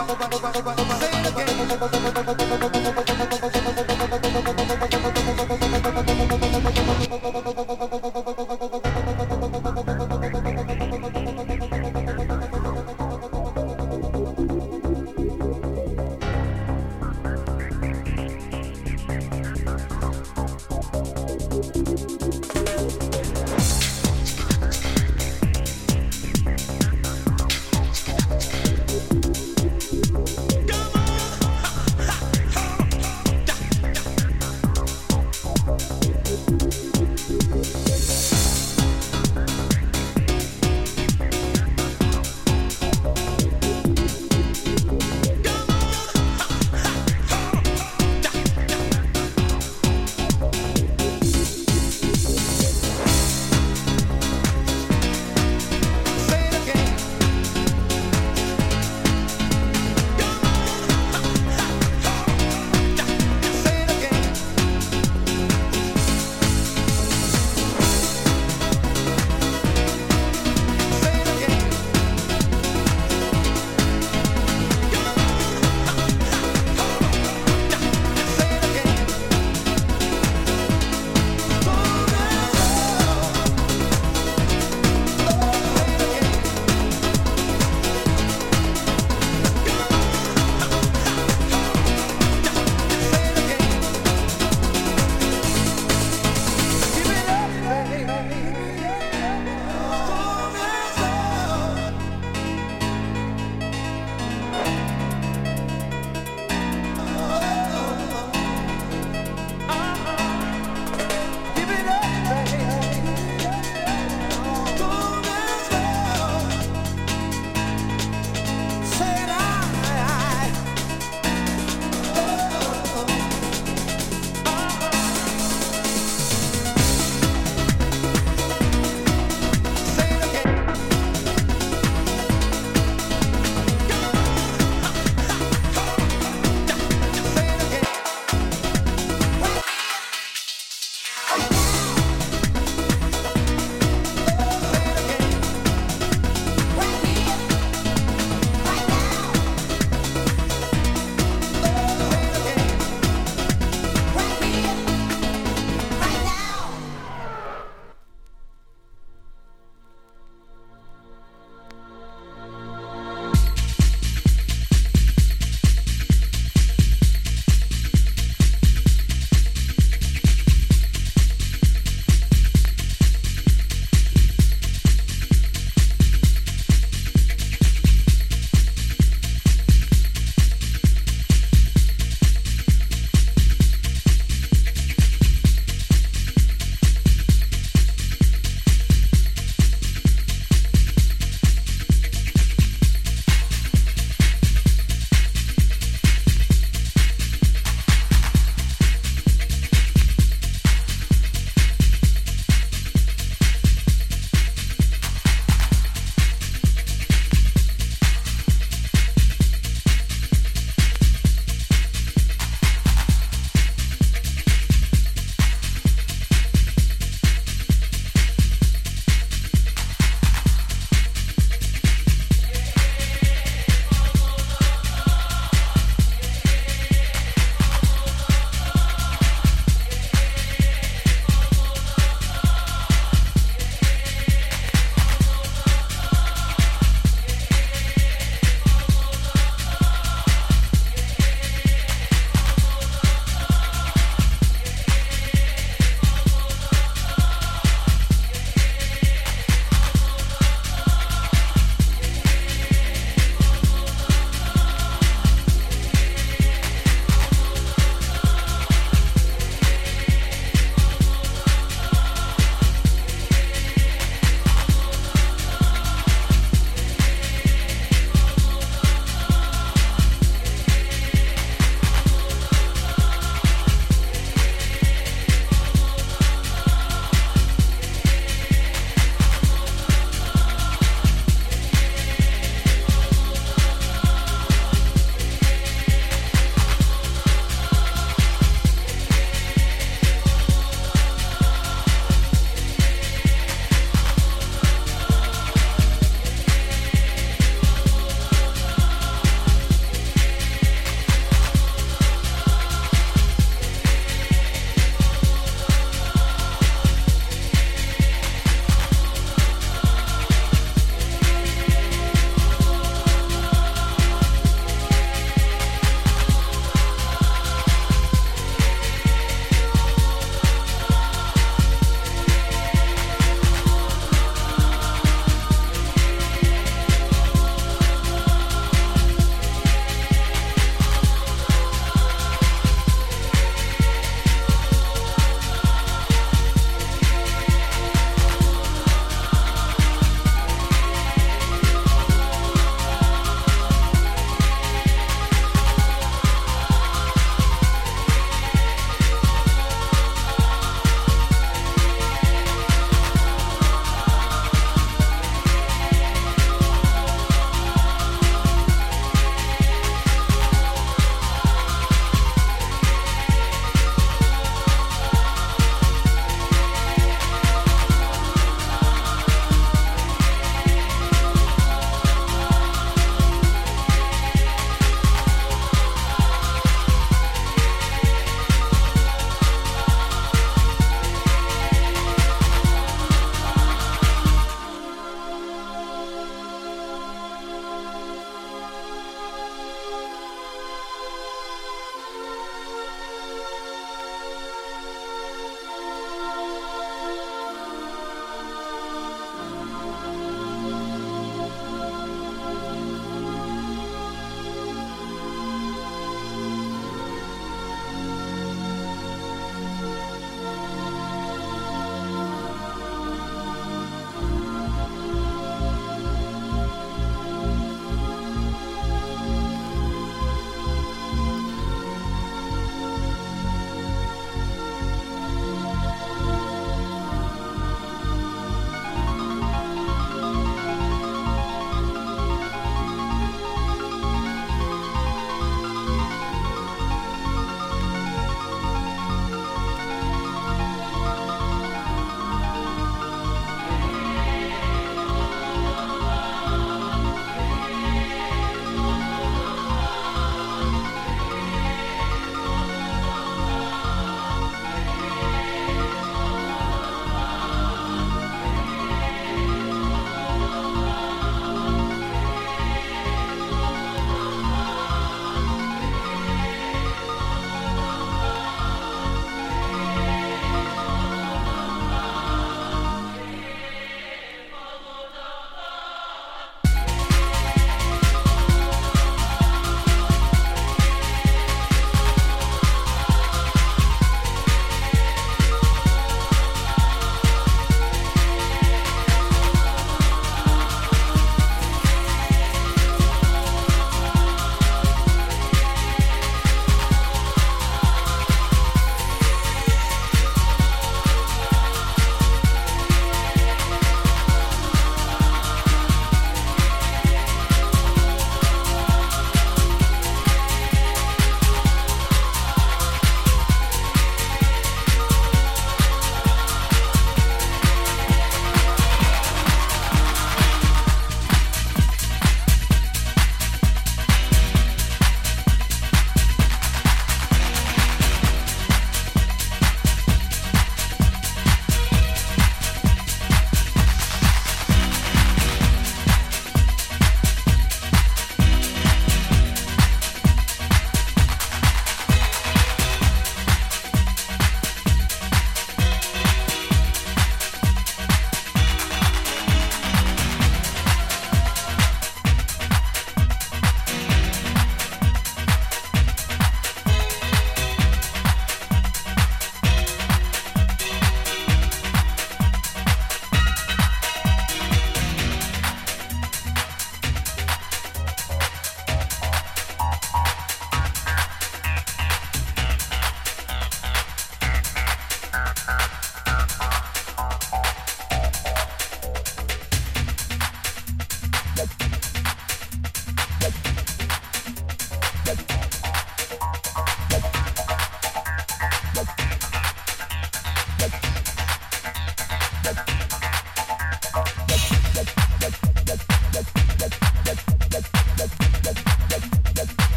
over, over, over, over, over, say it again.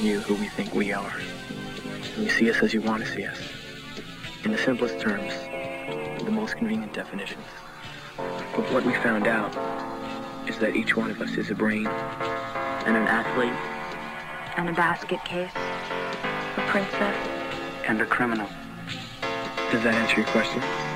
Telling you who we think we are. And you see us as you want to see us. In the simplest terms, the most convenient definitions. But what we found out is that each one of us is a brain and an athlete and a basket case, a princess and a criminal. Does that answer your question?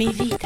movie.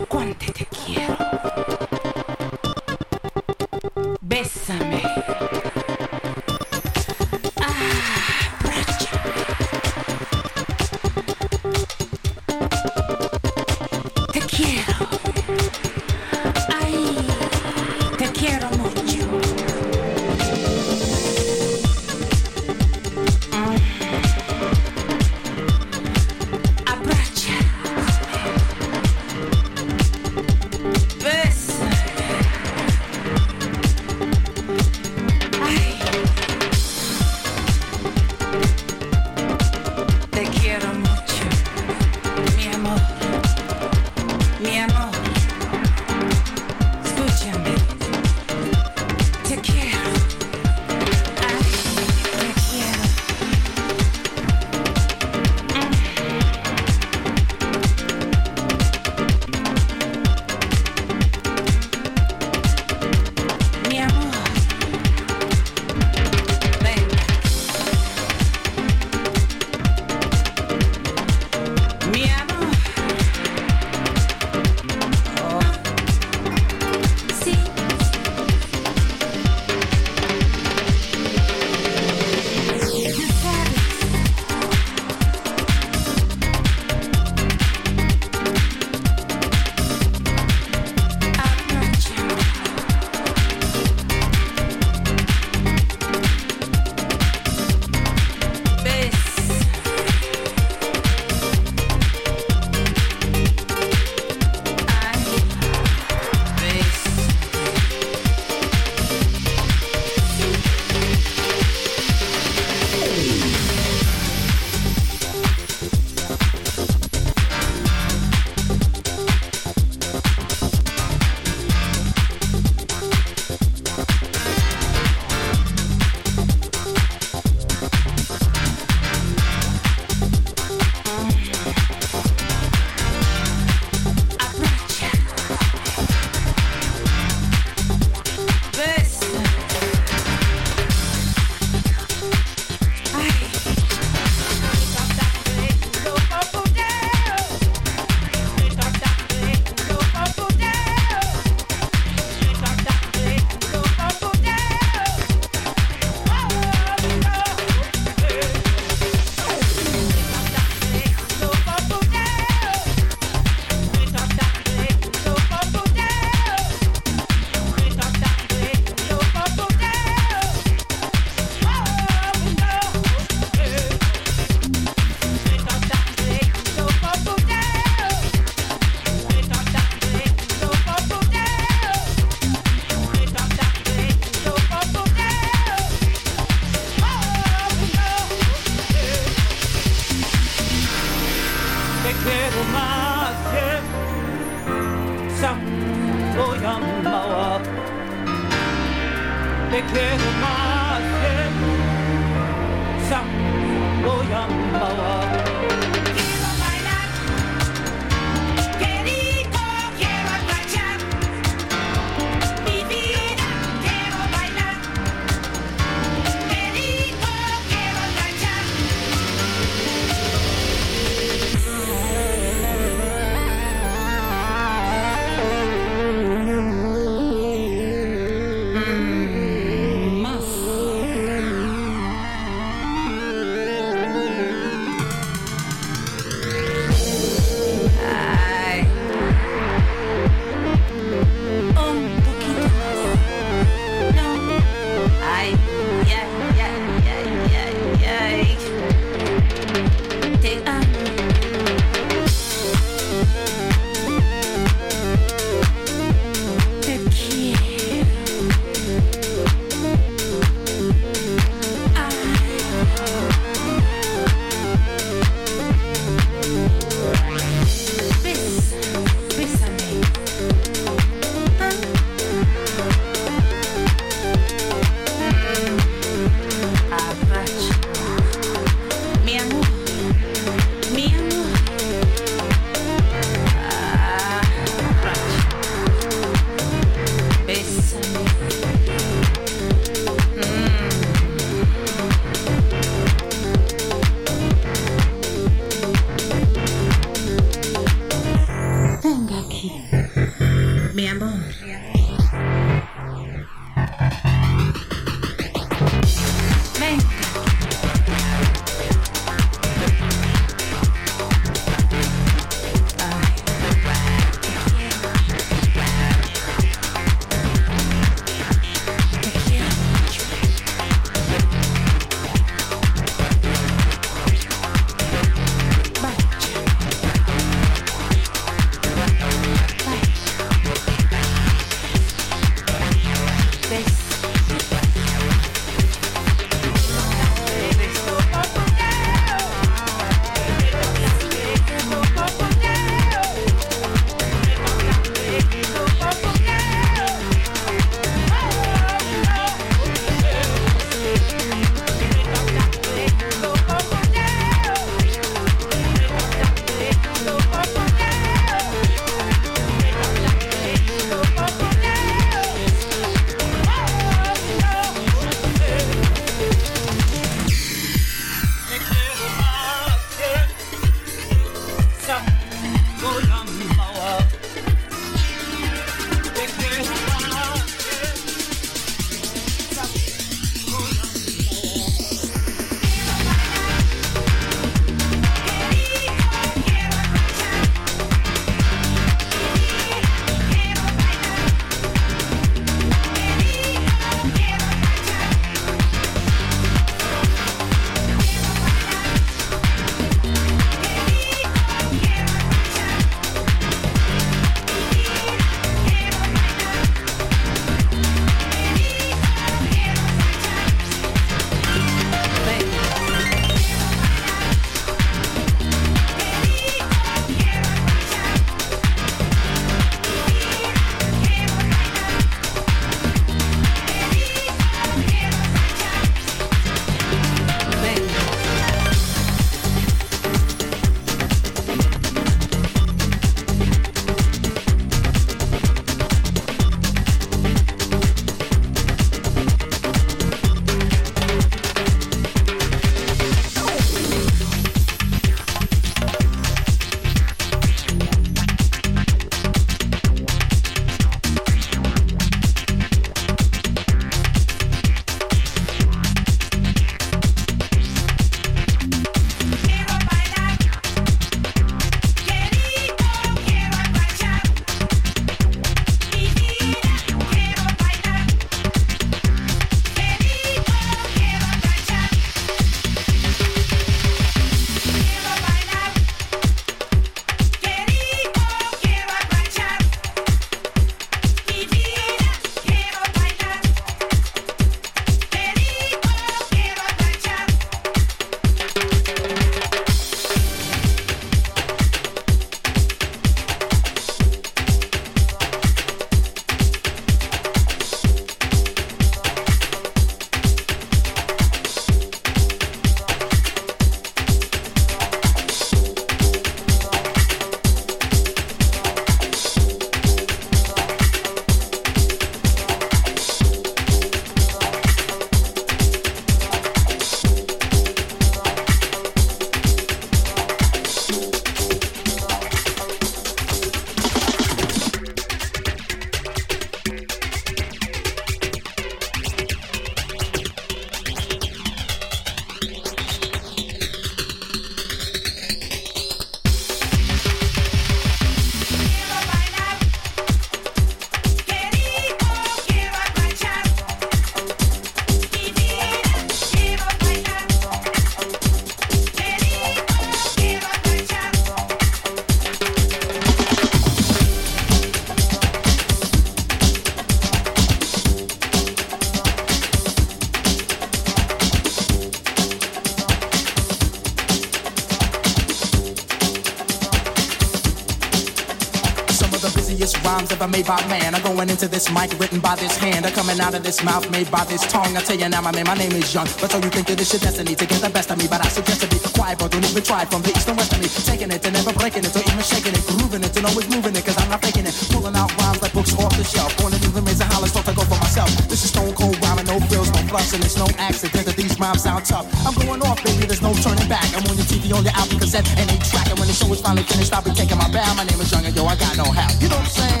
Made by man. I'm going into this mic written by this hand. I'm coming out of this mouth made by this tongue. I tell you now, my man, my name is Young. But so you think that it's your destiny to get the best of me. But I suggest to be quiet, but don't even try from the east and west of me. Taking it and never breaking it, or even shaking it, grooving it and always moving it, cause I'm not faking it. Pulling out rhymes like books off the shelf. Born in England, raising Hollis, thought I go for myself. This is stone cold rhyming, no frills, no fluffs, and it's no accident that these rhymes sound tough. I'm going off, baby, there's no turning back. I'm on your TV, on your album cassette, and they track. And when the show is finally finished, I'll be taking my bow. My name is Young, and yo, I got no help. You know what I'm saying?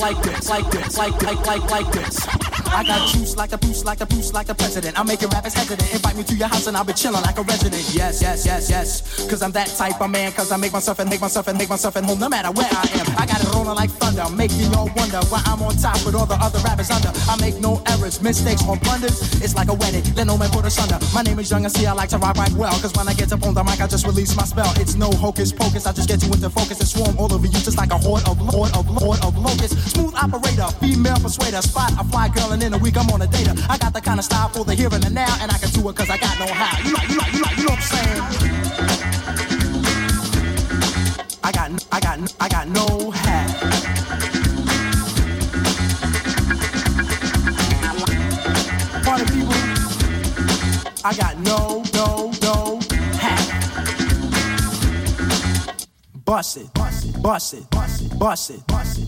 Like this, like this, like like like like this. I got juice like a boost, like a boost, like a president. I'm making rappers hesitant. Invite me to your house and I'll be chilling like a resident. Yes, yes, yes, yes. Cause I'm that type of man. Cause I make myself and make myself and make myself at home no matter where I am. I got rolling like thunder, making y'all wonder why I'm on top with all the other rappers under. I make no errors, mistakes or blunders. It's like a wedding, let no man put us under. My name is Young and see I like to rock right well. Cause when I get up on the mic, I just release my spell. It's no hocus pocus, I just get you into focus and swarm all over you just like a horde of horde of horde of locusts. Smooth operator, female persuader, spot a fly girl and in a week I'm on a data. I got the kind of style for the here and the now, and I can do it cause I got no how. You know, you know, you know, you know what I'm saying? I got, I got, I got no I got no, no, no hat. Bust it, bust it, bust it, bust it, bust it, it,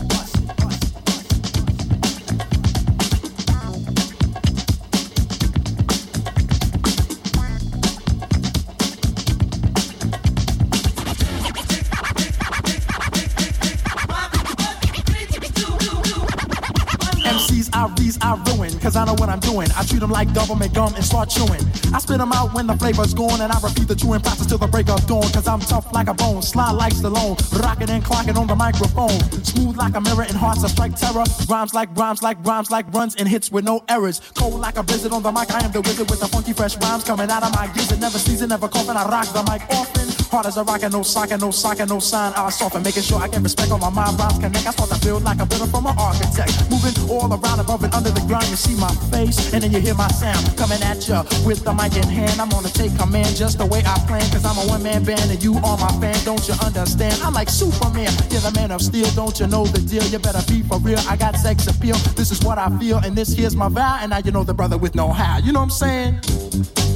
I I ruin, cause I know what I'm doing. I treat them like government gum and start chewing. I spit them out when the flavor's gone, and I repeat the chewing process till the break of dawn, cause I'm tough like a bone, sly like Stallone, rocking and clocking on the microphone. Smooth like a mirror and hearts that strike terror. Rhymes like rhymes like rhymes like runs and hits with no errors. Cold like a blizzard on the mic, I am the wizard with the funky fresh rhymes coming out of my gizzard. Never season, never coughing, I rock the mic often. Hard as a rock and no sock and no sock and no sign. I soften, making sure I get respect on my mind. Rhymes connect. I start to feel like a builder from an architect. Moving all around above and under the ground. You see my face and then you hear my sound coming at ya with the mic in hand. I'm gonna take command just the way I plan. Cause I'm a one man band and you are my fan. Don't you understand? I'm like Superman. You're the man of steel. Don't you know the deal? You better be for real. I got sex appeal. This is what I feel. And this here's my vow. And now you know the brother with no how. You know what I'm saying?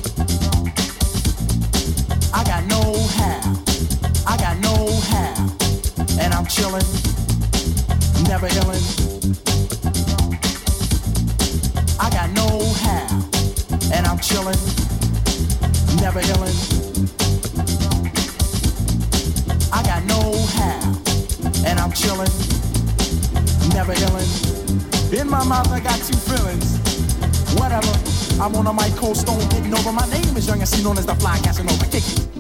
I got no how. I got no how. And I'm chillin', never illin'. I got no how. And I'm never illin'. I got no how. And I'm never illin'. In my mouth, I got two feelings. Whatever. I'm on a mic, cold stone, over. My name is Young known as the Fly Casanova. Kick it.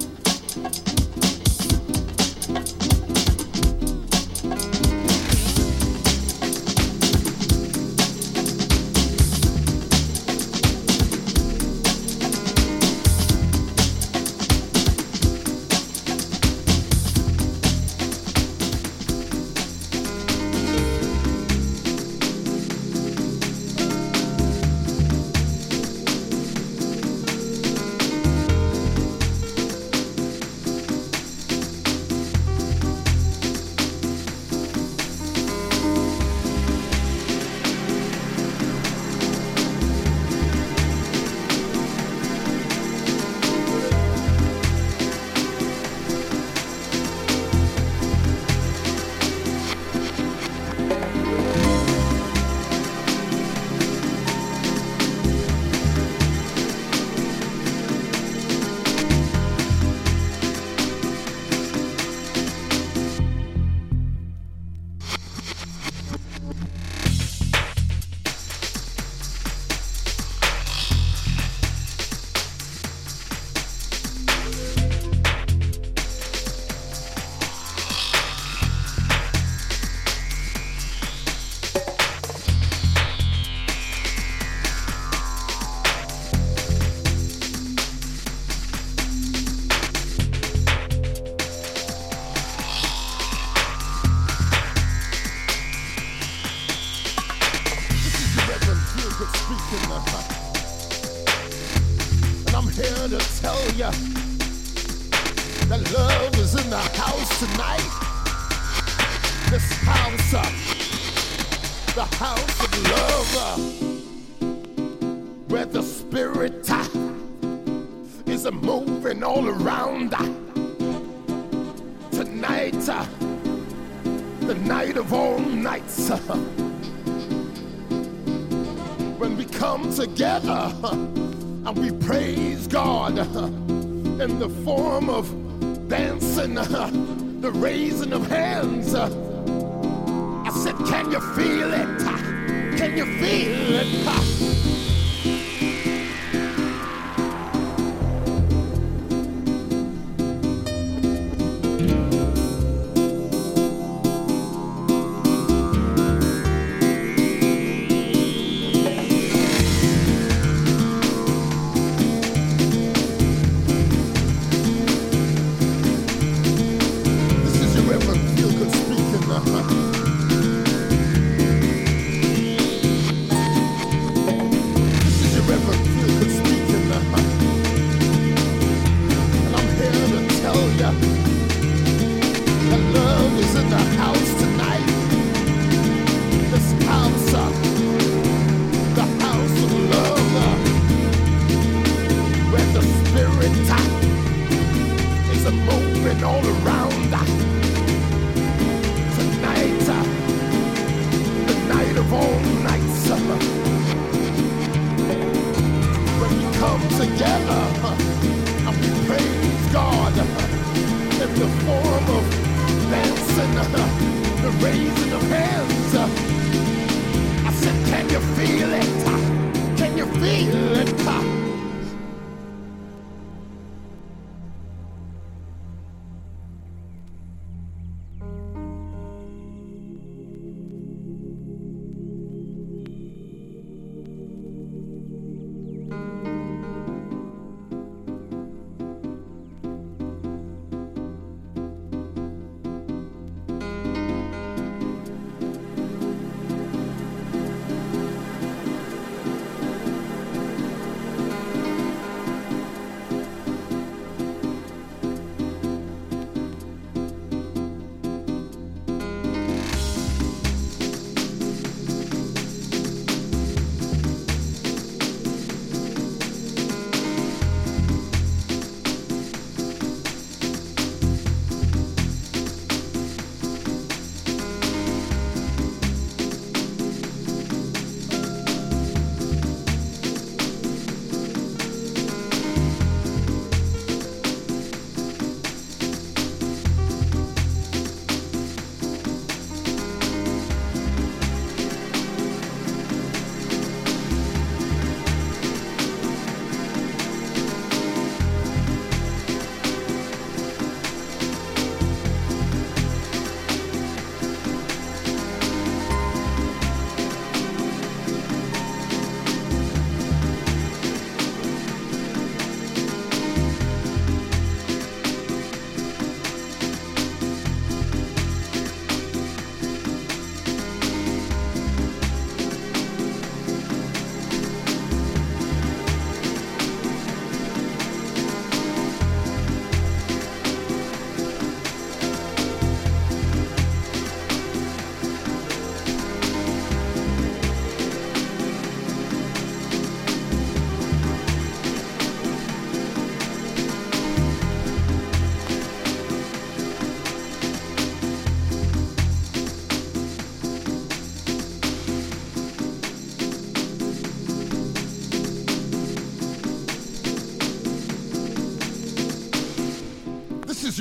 the house.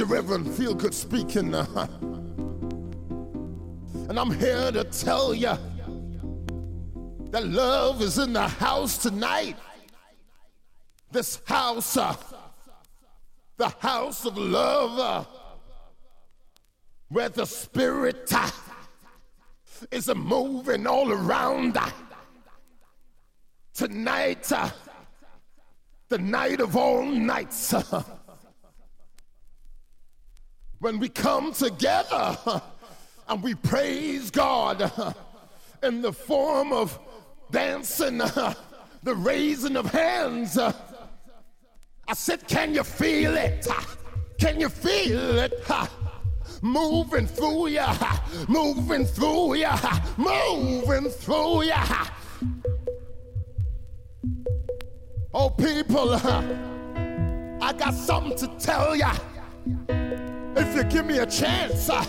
Reverend Feelgood speaking. Uh, and I'm here to tell you that love is in the house tonight. This house, uh, the house of love, uh, where the spirit uh, is moving all around. Uh, tonight, uh, the night of all nights. When we come together and we praise God in the form of dancing, the raising of hands. I said, Can you feel it? Can you feel it? Moving through ya, moving through ya, moving through ya. Oh, people, I got something to tell ya. If you give me a chance, uh,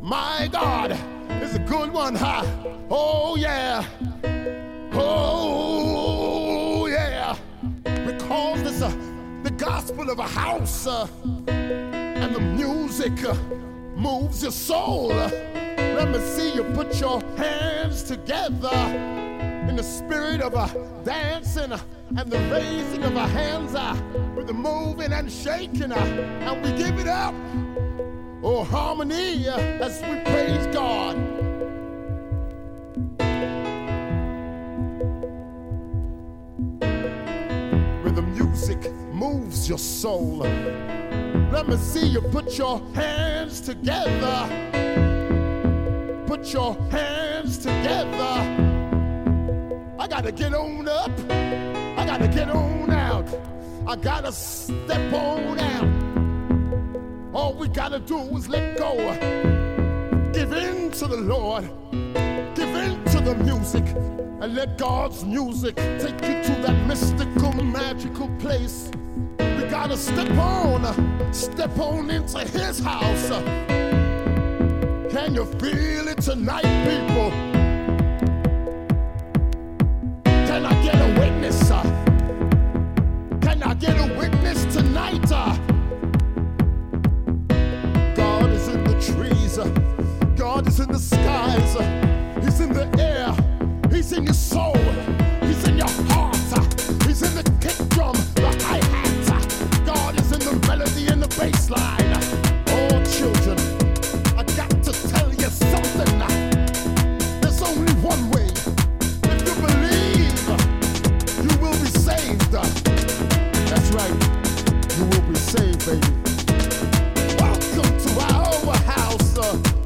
my God it's a good one, huh? Oh, yeah. Oh, yeah. Because this uh, the gospel of a house, uh, and the music uh, moves your soul. Let me see you put your hands together in the spirit of a dancing and the raising of our hands uh, with the moving and shaking uh, and we give it up. Oh harmony uh, as we praise God. Where the music moves your soul let me see you put your hands together. Put your hands together I gotta get on up I gotta get on out. I gotta step on out. All we gotta do is let go. Give in to the Lord. Give in to the music. And let God's music take you to that mystical, magical place. We gotta step on, step on into his house. Can you feel it tonight, people? Get a witness tonight? Uh? God is in the trees. Uh, God is in the skies. Uh, he's in the air. He's in your soul. He's in your heart. He's in the kick drum, the hi-hat. Uh, God is in the melody and the bass line. Baby. Welcome to our house.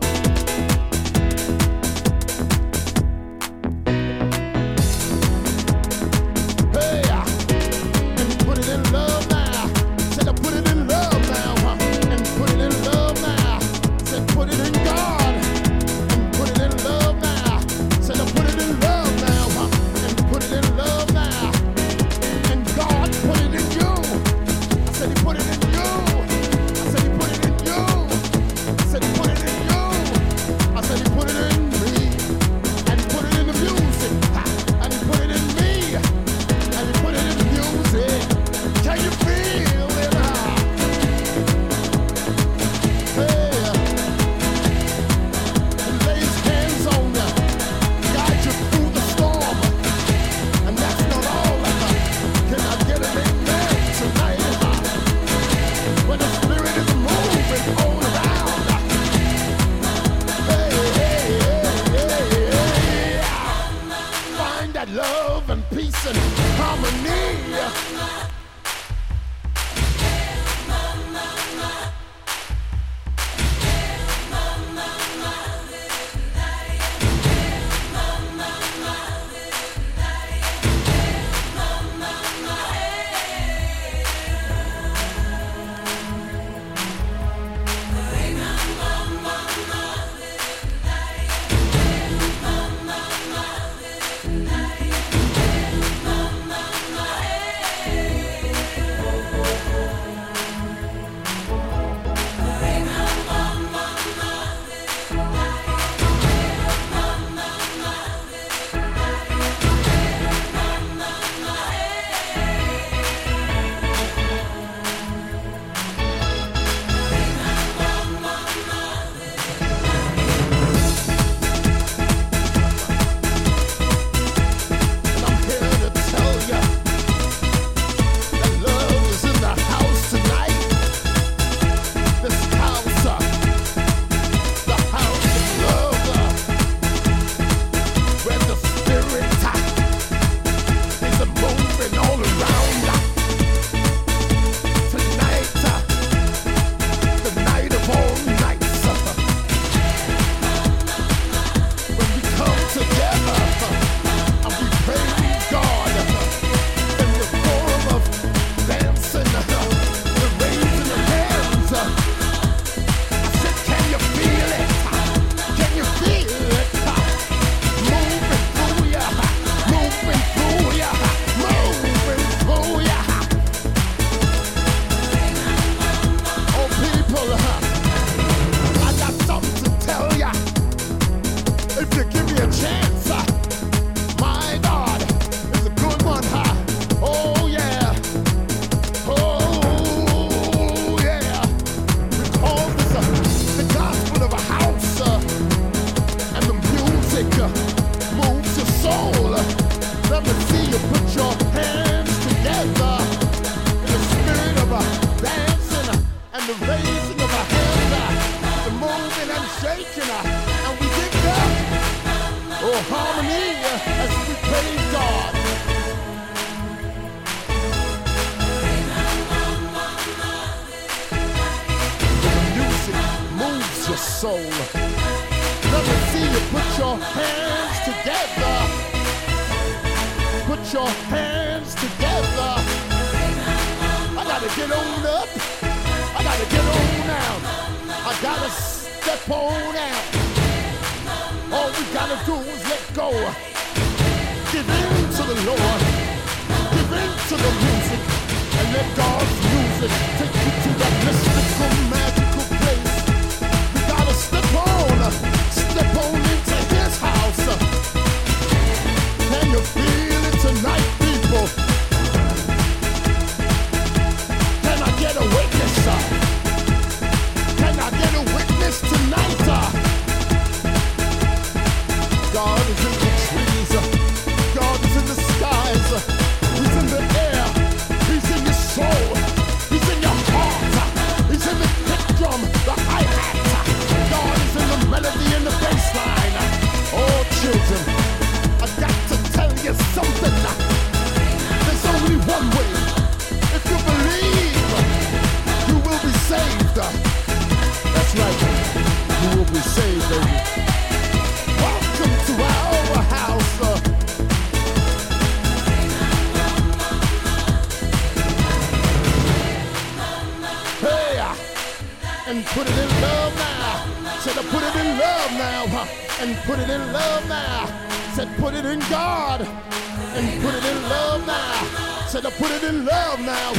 Put it in love now. Said put it in God. And put it in love now. Said I put it in love now.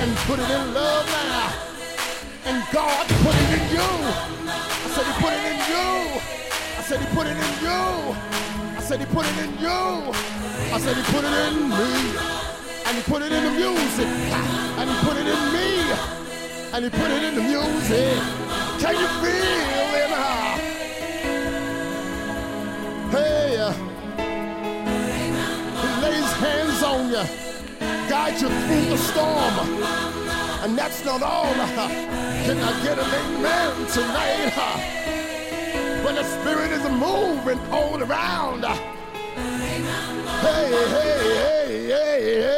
And put it in love now. And God put it in you. I said he put it in you. I said he put it in you. I said he put it in you. I said he put it in me. And he put it in the music. And he put it in me. And he put it in the music. Can you feel you through the storm. And that's not all. Can I get an amen tonight? When the spirit is moving all around. Hey, hey, hey, hey, hey.